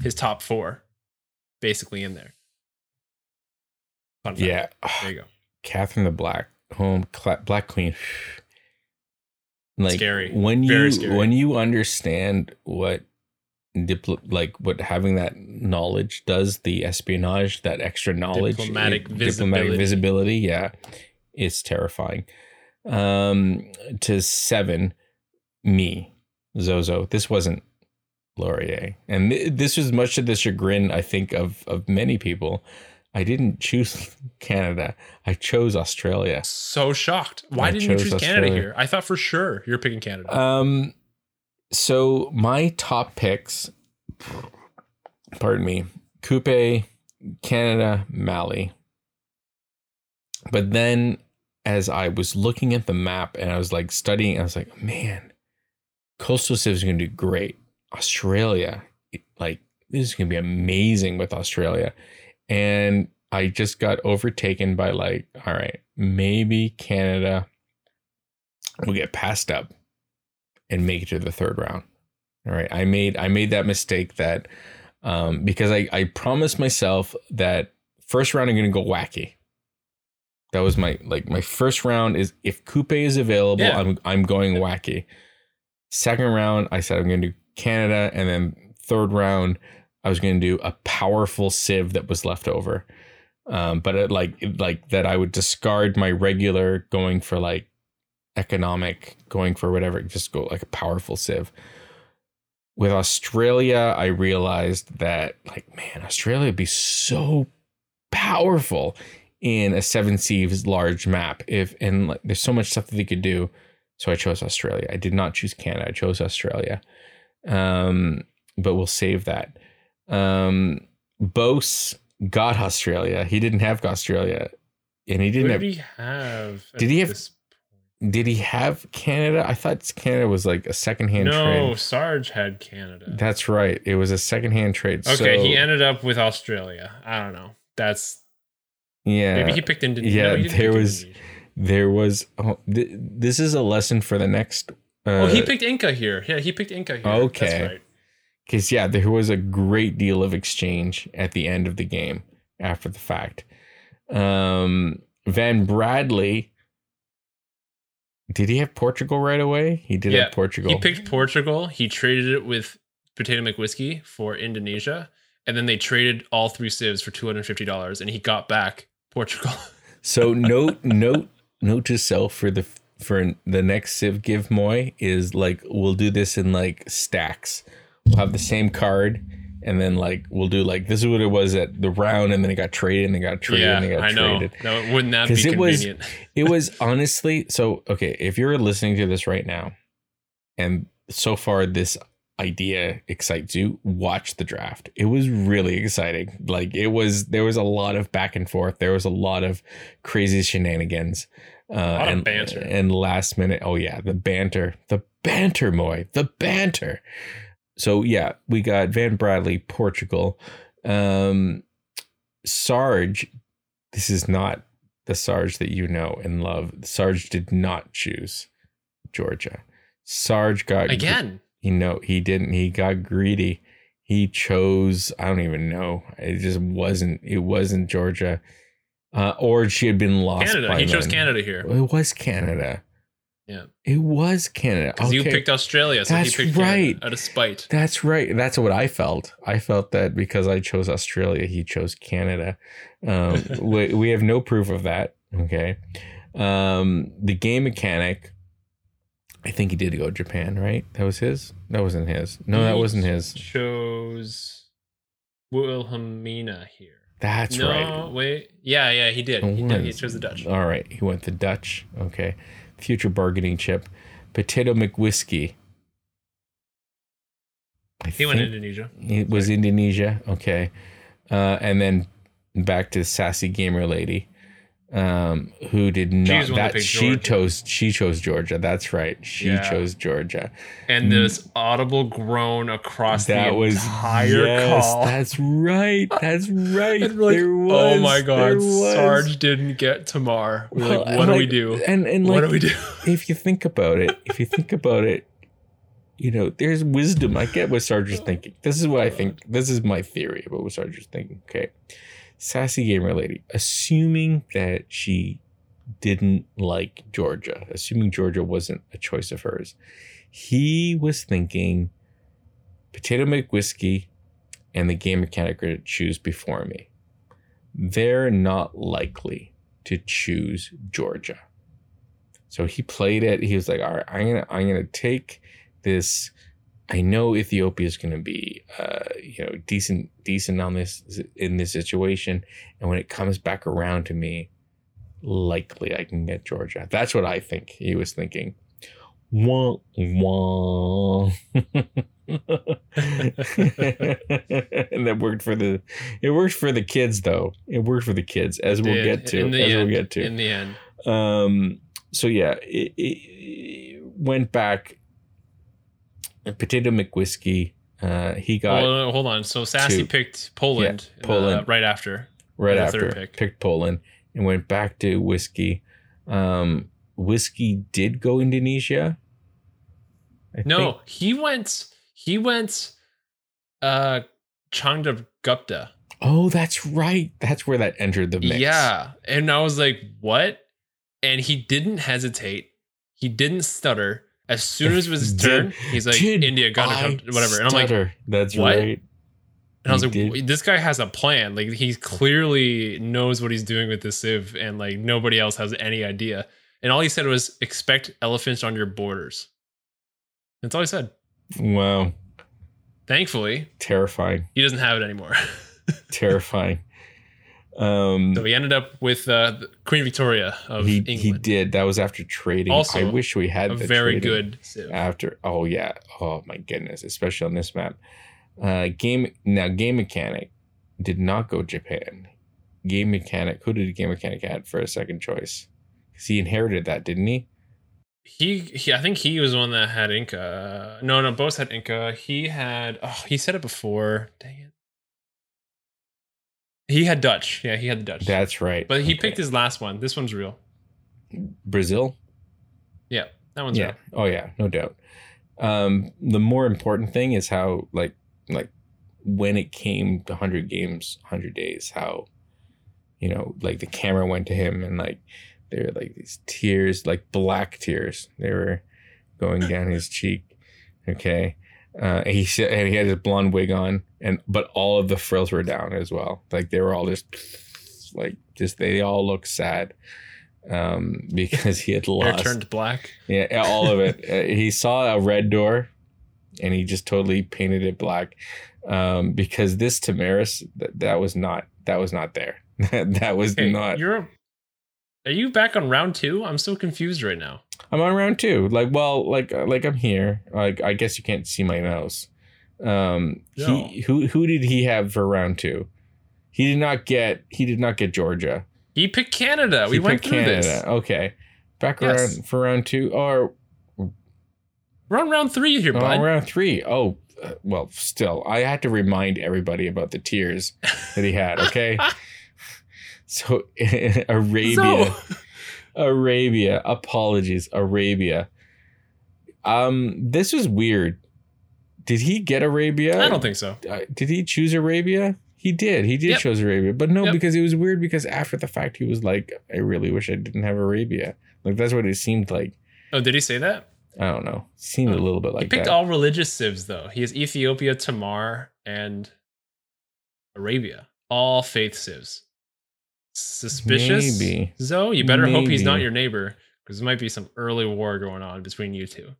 his top four basically in there. Fun fact. Yeah. There you go. Catherine the Black Home Cla- Black Queen. Like Scary. when Very you scary. when you understand what diplo- like what having that knowledge does the espionage that extra knowledge Diplomatic diplomatic visibility. visibility yeah it's terrifying um to seven me Zozo this wasn't Laurier and th- this was much to the chagrin I think of of many people I didn't choose Canada I chose Australia So shocked. Why I didn't you choose Canada here? I thought for sure you're picking Canada. Um, so my top picks, pardon me, Kupe, Canada, Mali. But then as I was looking at the map and I was like studying, I was like, man, Coastal Civ is going to do great. Australia, like, this is going to be amazing with Australia. And I just got overtaken by, like, all right, maybe Canada will get passed up and make it to the third round. All right. I made I made that mistake that um because I, I promised myself that first round I'm gonna go wacky. That was my like my first round is if Kupe is available, Yeah. I'm I'm going wacky. Second round, I said I'm gonna do Canada, and then third round, I was gonna do a powerful civ that was left over. Um, but it, like like that I would discard my regular going for like economic, going for whatever, just go like a powerful civ. With Australia, I realized that like man, Australia would be so powerful in a Seven Seas large map. If and like there's so much stuff that they could do. So I chose Australia. I did not choose Canada. I chose Australia. Um, but we'll save that. Um, Bose got Australia. He didn't have Australia, and he didn't did have. he have? Did he have- this- Did he have Canada? I thought Canada was like a secondhand No, trade. No, Sarge had Canada. That's right. It was a secondhand trade. okay, so, he ended up with Australia. I don't know. That's yeah. maybe he picked Indonesia. yeah, No, there was- Indonesia. there was. Oh, th- this is a lesson for the next. Uh, oh, he picked Inca here. Yeah, he picked Inca here. Okay. Right. Because yeah, there was a great deal of exchange at the end of the game after the fact. Um, Van Bradley. Did he have Portugal right away? He did Yeah, have Portugal. He picked Portugal. He traded it with Potato McWhiskey for Indonesia. And then they traded all three civs for $250 and he got back Portugal. So note note note to self for the for the next Civ Give Moy is like we'll do this in like stacks. We'll have the same card and then like we'll do like this is what it was at the round and then it got traded and it got traded yeah, and it got I know. traded. No, wouldn't that be it was- convenient? It was honestly so okay, if you're listening to this right now and so far this idea excites you, watch the draft. It was really exciting. Like it was there was a lot of back and forth. There was a lot of crazy shenanigans. Uh and banter. and last minute, oh yeah, the banter. The banter, Moy. The banter. So yeah, we got Van Bradley, Portugal. Um Sarge, this is not the Sarge that you know and love. Sarge did not choose Georgia. Sarge got Again. you know, he didn't. He got greedy. He chose. I don't even know. It just wasn't. It wasn't Georgia. uh, or she had been lost. Canada. He chose. Canada here. It was Canada. Yeah. It was Canada. Because you picked Australia, so That's he picked right. Canada out of spite. That's right. That's what I felt. I felt that because I chose Australia, he chose Canada. Um, we, we have no proof of that. Okay. Um, the game mechanic, I think he did go to Japan, right? That was his? That wasn't his. No, that wasn't his. Chose Wilhelmina here. That's no, right. wait. Yeah, yeah, he did. He, did. he chose the Dutch. All right. He went the Dutch. Okay. Future bargaining chip. Potato McWhiskey. I He went think- Indonesia. It was Indonesia. Okay. Uh, and then back to sassy gamer lady, um, who did not that she chose she chose Georgia. That's right. She Yeah. chose Georgia. And this audible groan across Mm. That the was entire yes, call. That's right. That's right. Like, there was. oh my god. Sarge didn't get Tamar. We're Well, like, what do we do? And and what like do we do? if you think about it, if you think about it, you know, there's wisdom. I get what Sarge is thinking. This is what I think. This is my theory about what Sarge is thinking. Okay. Sassy gamer lady, assuming that she didn't like Georgia, assuming Georgia wasn't a choice of hers, he was thinking Potato McWhiskey and the game mechanic are to choose before me. They're not likely to choose Georgia. So he played it. He was like, "All right, I'm gonna, I'm gonna take this. I know Ethiopia is gonna be, uh, you know, decent, decent on this in this situation, and when it comes back around to me, likely I can get Georgia. That's what I think he was thinking. Wah, wah. and that worked for the it worked for the kids though it worked for the kids as we'll get to in the as end, we'll get to In the end. um so yeah it, it went back potato mcwhiskey uh he got Well, hold on. So Sassy two. picked Poland, Yeah, Poland. uh, right after. right after pick. picked poland and went back to whiskey um whiskey did go indonesia I No, think. he went. He went. Uh, Gupta. oh that's right that's where that entered the mix Yeah, and I was like, "What?" And he didn't hesitate. He didn't stutter. As soon as it was his turn, he's like, Did "India gonna come, whatever." And I'm like, stutter? that's what? right and I was He like, did. "This guy has a plan. Like he clearly knows what he's doing with this civ, and like nobody else has any idea." And all he said was, "Expect elephants on your borders." That's all he said. wow Thankfully, terrifying he doesn't have it anymore. terrifying um so he ended up with uh, Queen Victoria of he, England. he did that was after trading Also, i wish we had a very good after oh yeah oh my goodness especially on this map uh game now game mechanic did not go japan game mechanic who did game mechanic had for a second choice because he inherited that didn't he He, he, I think he was the one that had Inca. No, no, both had Inca. He had. Oh, he said it before. Dang it. He had Dutch. Yeah, he had the Dutch. that's right but he Okay. picked his last one. This one's real. brazil Yeah, that one's yeah real. oh yeah no doubt um the more important thing is how like like when it came to 100 games 100 days how you know like the camera went to him and like there were like these tears like black tears they were going down his cheek okay uh and he said and he had his blonde wig on and but all of the frills were down as well like they were all just like just they all looked sad um because he had lost. Hair turned black. yeah, all of it. Uh, he saw a red door, and he just totally painted it black, um, because this Tamaris that, that was not that was not there. that was Hey, not. you're. Are you back on round two? I'm so confused right now. I'm on round two. Like, well, like like I'm here. Like, I guess you can't see my mouse. Um, No. he who who did he have for round two? He did not get. He did not get Georgia. He picked Canada. We He went picked through this. Okay, back Yes. around for round two or We're on round three here, Oh, bud. round three. Oh, uh, well, still, I had to remind everybody about the tears that he had. Okay, so Arabia, So- Arabia. Apologies, Arabia. Um, this was weird. Did he get Arabia? I don't think so. Uh, did he choose Arabia? He did. He did Yep. chose Arabia, but no, Yep. because it was weird. Because after the fact, he was like, "I really wish I didn't have Arabia." Like that's what it seemed like. Oh, did he say that? I don't know. Seemed a little bit like he picked that. all religious civs though. He has Ethiopia, Tamar, and Arabia. All faith civs. Suspicious? Maybe. Zoe, you better hope he's not your neighbor because there might be some early war going on between you two.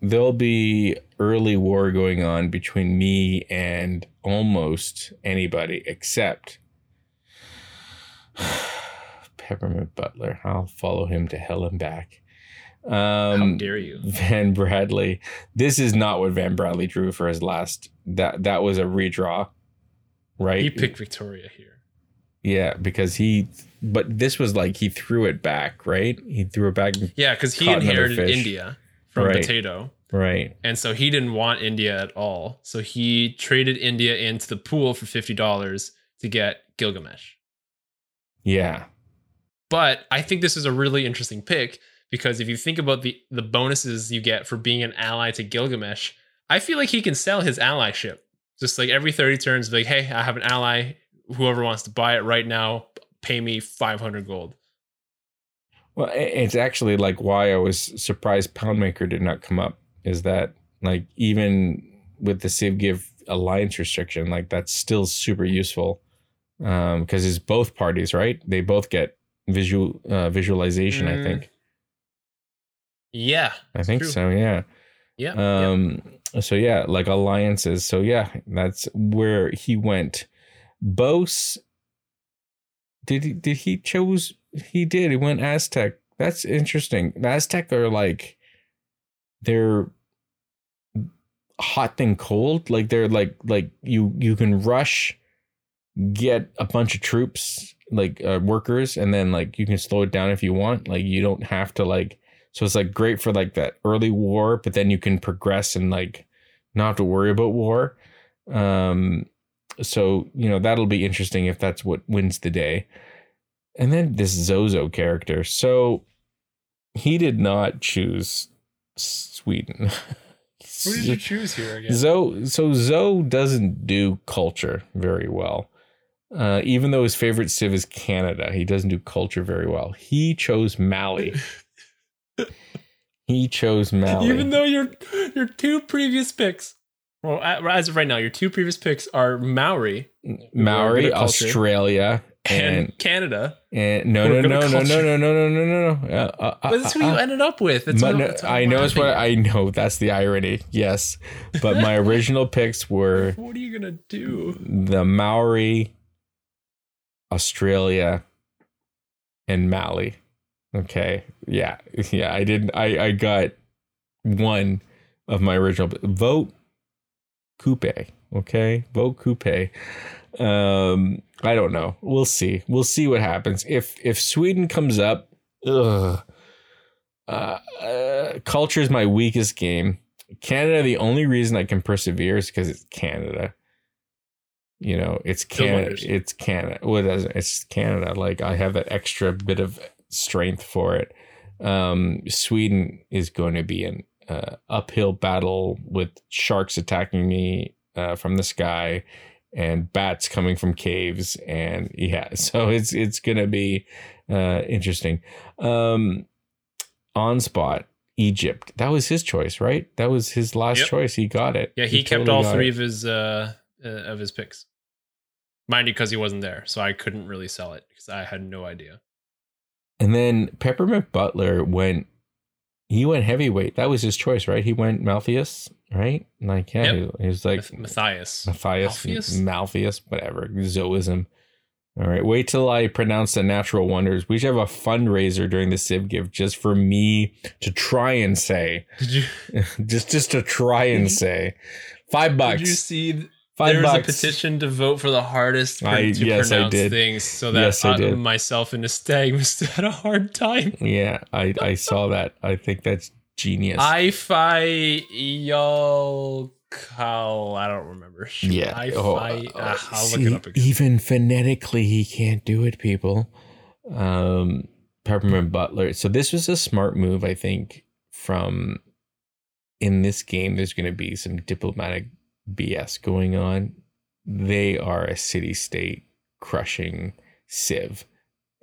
There'll be early war going on between me and almost anybody except Peppermint Butler. I'll follow him to hell and back. How Um, dare you? Van Bradley. This is not what Van Bradley drew for his last. That that was a redraw, right? He picked Victoria here. Yeah, because he. But this was like he threw it back, right? He threw it back, Yeah, because he inherited. India from Right. Potato. right? And so he didn't want India at all. So he traded India into the pool for $50 to get Gilgamesh. Yeah, But I think this is a really interesting pick because if you think about the the bonuses you get for being an ally to Gilgamesh, I feel like he can sell his allyship. Just like every 30 turns, like, hey, I have an ally. Whoever wants to buy it right now, pay me 500 gold. Well, it's actually like why I was surprised Poundmaker did not come up. Is that like even with the Civ Give alliance restriction, like that's still super useful um because it's both parties, right? They both get visual uh, visualization. I Mm, think. Yeah. I think true. so. Yeah. Yeah. yeah. Um. So yeah, like alliances. So yeah, that's where he went. Bose. Did he? Did he chose? He did. He went Aztec. That's interesting. The Aztec are like, they're hot and cold. Like they're like like you you can rush, get a bunch of troops like uh, workers, and then like you can slow it down if you want. Like you don't have to like. So it's like great for like that early war, but then you can progress and like not have to worry about war. Um, so you know that'll be interesting if that's what wins the day. And then this Zozo character. So he did not choose Sweden. Who did you choose here again? Zoe, so Zoe doesn't do culture very well. Uh, even though his favorite civ is Canada, he doesn't do culture very well. He chose Mali. he chose Mali. Even though your your two previous picks, well, as of right now, your two previous picks are Maori Maori, Good at culture. Australia, and, and Canada. and no, no, no, no, no, no, no, no, no, no, no. Uh, uh, But that's uh, what you uh, ended up with. That's but what, no, that's I know it's what. I know. That's the irony. Yes, but my original picks were What are you gonna do? the Maori, Australia, and Mali. Okay. Yeah. Yeah. I didn't I, I got one of my original vote Kupe. Okay. Vote Kupe. Um, I don't know. We'll see. We'll see what happens. If if Sweden comes up, ugh. Uh, uh, culture is my weakest game. Canada, the only reason I can persevere is because it's Canada. You know, it's Canada. It's Canada. Well, it. It's Canada. Like I have that extra bit of strength for it. Um, Sweden is going to be an uh, uphill battle with sharks attacking me uh, from the sky and bats coming from caves, and yeah, so it's it's going to be uh, interesting. Um, on spot. Egypt. That was his choice, right? That was his last Yep. choice. He got it. Yeah, he, kept totally all three it. of his uh, uh of his picks. Mind you, because he wasn't there, so I couldn't really sell it because I had no idea. And then Peppermint Butler went. He went heavyweight. That was his choice, right? He went Malthus, right? Like, yeah, Yep. he, he was like Matthias. Matthias, Malpheus? Malpheus, whatever, Zoism. All right, wait till I pronounce the natural wonders. We should have a fundraiser during the Civ Give just for me to try and say, Did you just just to try and say, five bucks, did you see five there was bucks. a petition to vote for the hardest I- to yes, I pronounce things so that Yes, I myself and stag had a hard time. Yeah, I I saw that. I think that's genius. I fi y'all call I don't remember. Yeah. I Oh, fi uh, ah, I'll see, look it up again. Even phonetically, he can't do it, people. Um, Peppermint Butler. So this was a smart move, I think. From in this game, there's going to be some diplomatic BS going on. they are a city state crushing Civ,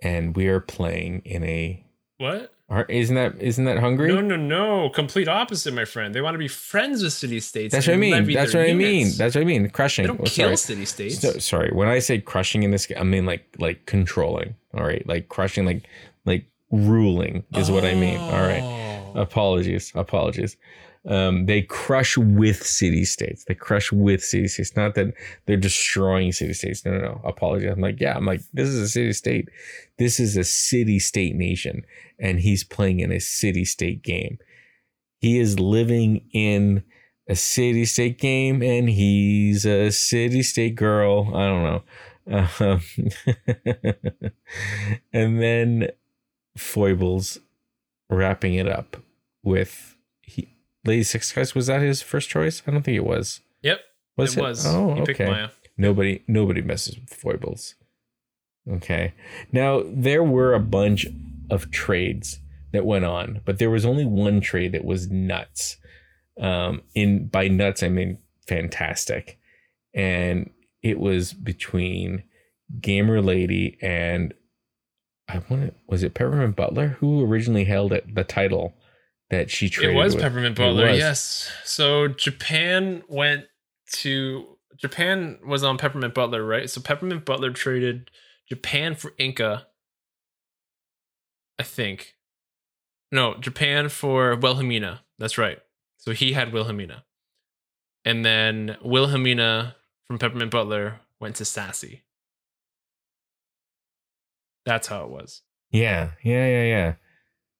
and we are playing in a. What? Are, isn't that isn't that Hungary? No, no, no. Complete opposite, my friend. They want to be friends with city states. That's what I mean. That's what I mean. That's what I mean. Crushing. they don't Oh, kill sorry. city states. So, sorry. When I say crushing in this, game, I mean like like controlling. All right, like crushing, like like ruling is what I mean. All right. Oh. Apologies. Apologies. Um, they crush with city states. They crush with city states. Not that they're destroying city states. No, no, no. Apologies. I'm like, yeah. I'm like, this is a city state. This is a city state nation, and he's playing in a city state game. He is living in a city state game, and he's a city state girl. I don't know. Um, and then foibles wrapping it up with Lady Six Sky. Was that his first choice? I don't think it was. Yep. Was it it? was. Oh, he okay. Maya. Nobody nobody messes with foibles. Okay. Now there were a bunch of trades that went on, but there was only one trade that was nuts. Um in by nuts I mean fantastic. And it was between Gamer Lady and I want to was it Peppermint Butler who originally held it, the title that she traded. It was with? Peppermint Butler. was. Yes. So Japan went to Japan was on Peppermint Butler, right? So Peppermint Butler traded Japan for Inca. I think. No, Japan for Wilhelmina. That's right. So he had Wilhelmina. And then Wilhelmina from Peppermint Butler went to Sassy. That's how it was. Yeah, yeah, yeah, yeah.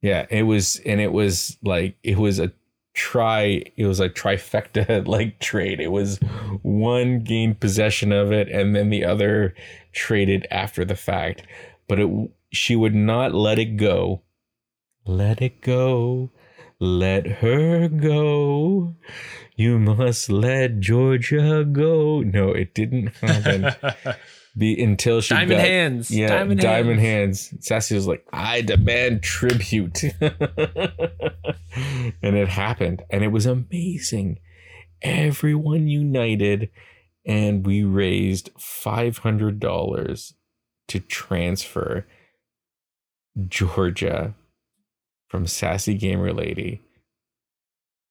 Yeah, it was and it was like it was a try it was a trifecta like trade. It was one gained possession of it and then the other traded after the fact. But it she would not let it go. Let it go. Let her go. You must let Georgia go. No, it didn't happen. Be until she Diamond got, hands. yeah, Diamond, diamond, hands. hands. Sassy was like, I demand tribute. and it happened. And it was amazing. Everyone united. And we raised $500 to transfer Georgia from Sassy Gamer Lady.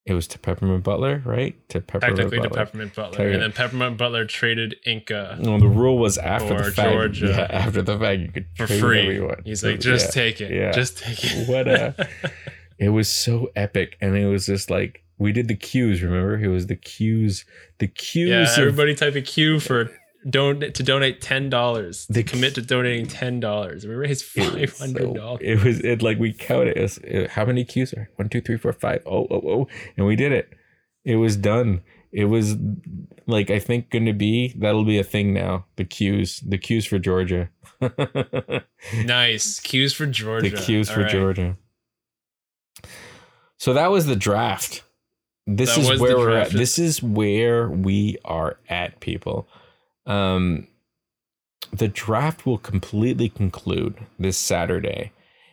It was to Peppermint Butler, right? To Peppermint Technically to Butler. Peppermint Butler. And then Peppermint Butler traded Inca No, the rule was after the fact. Georgia. Yeah, after the fact, you could for trade free. want. He's like, just yeah. take it. yeah. Just take it. What a- It was so epic, and it was just like we did the cues. Remember, it was the cues. The cues. yeah, of- everybody type a Q for don to donate ten dollars. They commit to donating ten dollars. We raised five hundred so- dollars. It was it like we counted. It it- how many cues are one, two, three, four, five? Oh, oh, oh, and we did it. It was done. It was like I think going to be that'll be a thing now. The cues, the cues for Georgia. Nice. Q's for Georgia. the cues All for right. Georgia. So that was the draft. This That is where we're at. This is where we are at, people. Um, the draft will completely conclude this Saturday.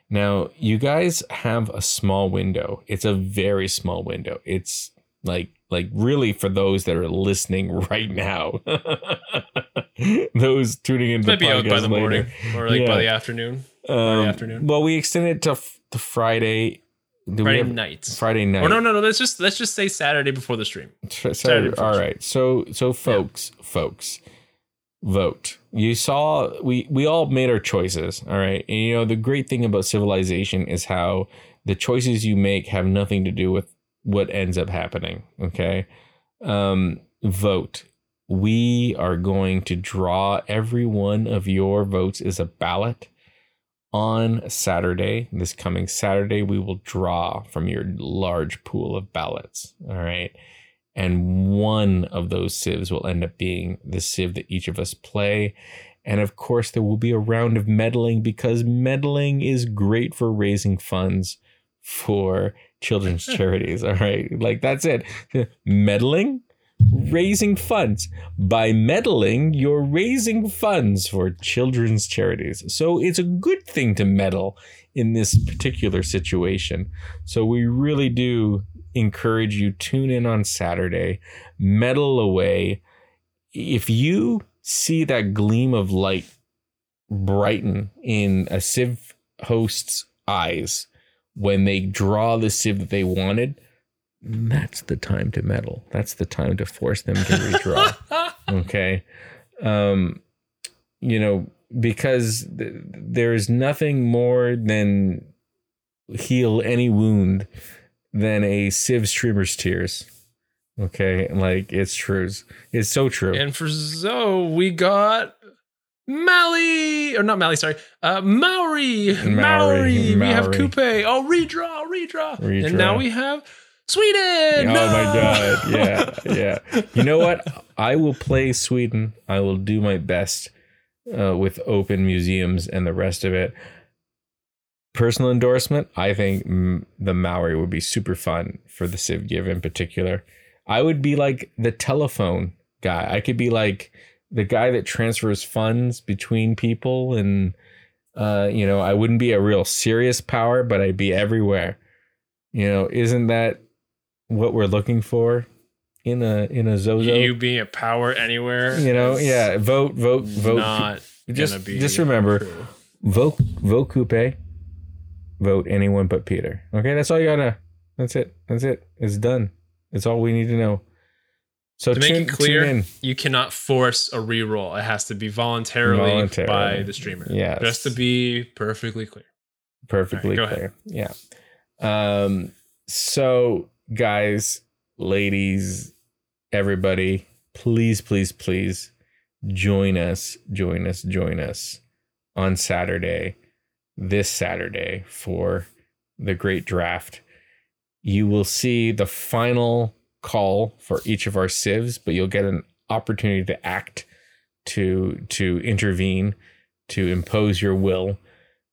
Now, you guys have a small window. It's a very small window. It's like like really for those that are listening right now. those tuning into Might the be out by the later. morning or like Yeah. by the afternoon. Um, afternoon. Well, we extended it to f- the Friday. Do Friday have- night. Friday night. Or no, no, no. Let's just let's just say Saturday before the stream. Saturday. Saturday before All the right. So so folks, folks, vote. You saw we we all made our choices. All right. And you know the great thing about civilization is how the choices you make have nothing to do with what ends up happening. Okay. Um, vote. We are going to draw every one of your votes is a ballot on Saturday. This coming Saturday, we will draw from your large pool of ballots. All right. And one of those civs will end up being the civ that each of us play. And of course, there will be a round of meddling because meddling is great for raising funds for children's charities. All right. Like that's it. Meddling, raising funds. By meddling, you're raising funds for children's charities. So it's a good thing to meddle in this particular situation. So we really do encourage you tune in on Saturday, meddle away. if you see that gleam of light brighten in a Civ host's eyes when they draw the Civ that they wanted, that's the time to meddle. That's the time to force them to redraw. okay. Um, you know, because th- there's nothing more than heal any wound than a Civ streamer's tears. Okay, like it's true. It's so true. and for Zoe, we got Mally or not Mally, sorry, uh, Maori, Maori, Maori. We have Kupe. Oh, redraw, redraw, Redraw. and now we have Sweden. Oh No! my god. Yeah. Yeah. You know what? I will play Sweden. I will do my best uh, with open museums and the rest of it. Personal endorsement, I think the Maori would be super fun for the Civ Give in particular. I would be like the telephone guy. I could be like the guy that transfers funds between people and uh, you know, I wouldn't be a real serious power, but I'd be everywhere. You know, isn't that what we're looking for in a in a Zozo? You being a power anywhere. You know, yeah, vote, vote, vote. Not just just remember, true. vote, vote Kupe, vote anyone but Peter. Okay, that's all you gotta. That's it. That's it. It's done. It's all we need to know. So To make tune, it clear, you cannot force a reroll. It has to be voluntarily, Voluntarily. by the streamer. Yeah, Just to be perfectly clear. perfectly right, clear. Yeah. Um. So, guys, ladies, everybody, please, please, please join us, join us, join us on Saturday, this Saturday for the great draft. You will see the final call for each of our civs, but you'll get an opportunity to act, to to intervene, to impose your will.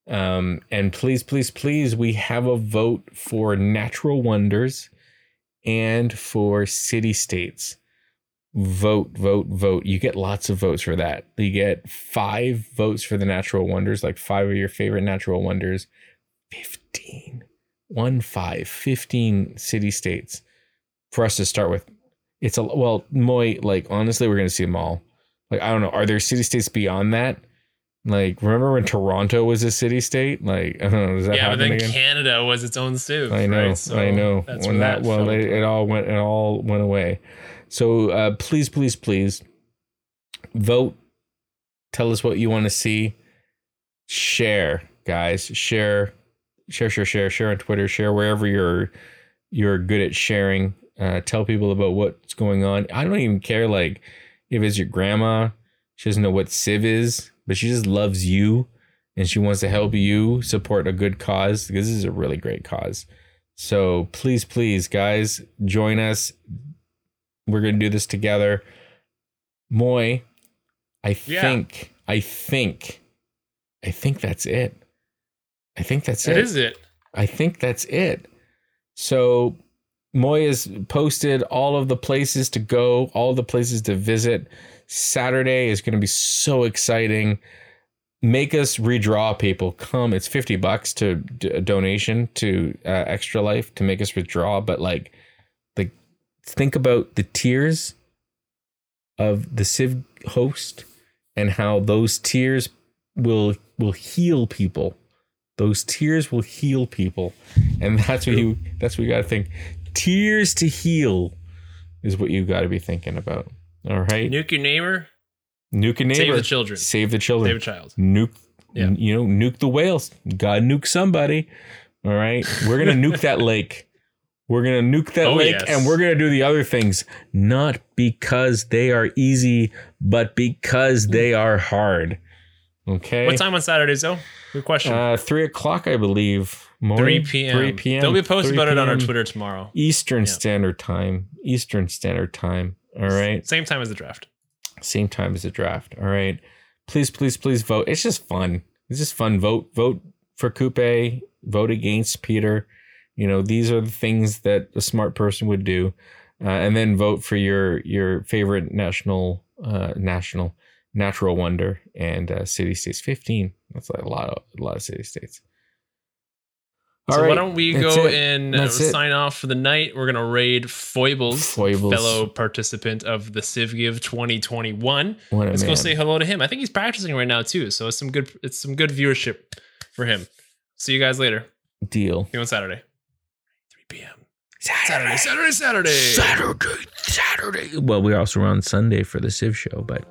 Um, and please, please, please, we have a vote for natural wonders and for city states. Vote, vote, vote. You get lots of votes for that. You get five votes for the natural wonders, like five of your favorite natural wonders. 15, one, five, 15 city states for us to start with. It's a, well, Moy, like, honestly, we're going to see them all. Like, I don't know. Are there city states beyond that? Like, remember when Toronto was a city state? Like, I don't know. Does that yeah, but then again? Canada was its own civ. I know, right? So I know. That's when where that, well, it, it all went, it all went away. So, uh, please, please, please vote. Tell us what you want to see. Share, guys. Share, share, share, share, share on Twitter. Share wherever you're you're good at sharing. Uh, tell people about what's going on. I don't even care like if it's your grandma. She doesn't know what Civ is, but she just loves you and she wants to help you support a good cause because this is a really great cause. So please, please, guys, join us. We're gonna do this together. Moy, I Yeah. think, I think, I think that's it. I think that's That it. is it. I think that's it. So Moy has posted all of the places to go, all the places to visit. Saturday is going to be so exciting. Make us redraw people. Come, it's 50 bucks to d- a donation to uh, Extra Life to make us withdraw, but like like think about the tears of the Civ host and how those tears will will heal people. Those tears will heal people, and that's what you that's what you got to think. Tears to heal is what you got to be thinking about. All right, Nuke your neighbor, nuke a neighbor, save the children, save the children, save a child. nuke. Yeah. You know, nuke the whales. Gotta nuke somebody. All right, we're gonna nuke that lake. We're gonna nuke that Oh, lake, yes. and we're gonna do the other things, not because they are easy, but because they are hard. Okay. What time on Saturdays though? Good question. Uh, three o'clock, I believe. Morning, 3 p.m. Three p.m. There'll be a post about it on our Twitter tomorrow. Eastern Yeah. Standard Time. Eastern Standard Time. All right. Same time as the draft. Same time as the draft. All right. Please, please, please vote. It's just fun. It's just fun. Vote, vote for Kupe. Vote against Peter. You know, these are the things that a smart person would do. Uh, and then vote for your your favorite national uh, national natural wonder and uh, city states. Fifteen. That's like a lot of a lot of city states. All so why don't we that's go it. and uh, it. sign off for the night? We're gonna raid Foibles, Foibles. fellow participant of the Civ Give 2021. What a Let's go say hello to him. I think he's practicing right now too, so it's some good it's some good viewership for him. See you guys later. Deal. See you on Saturday. 3 p.m. Saturday, Saturday, Saturday. Saturday, Saturday. Well, we're also on Sunday for the Civ show, but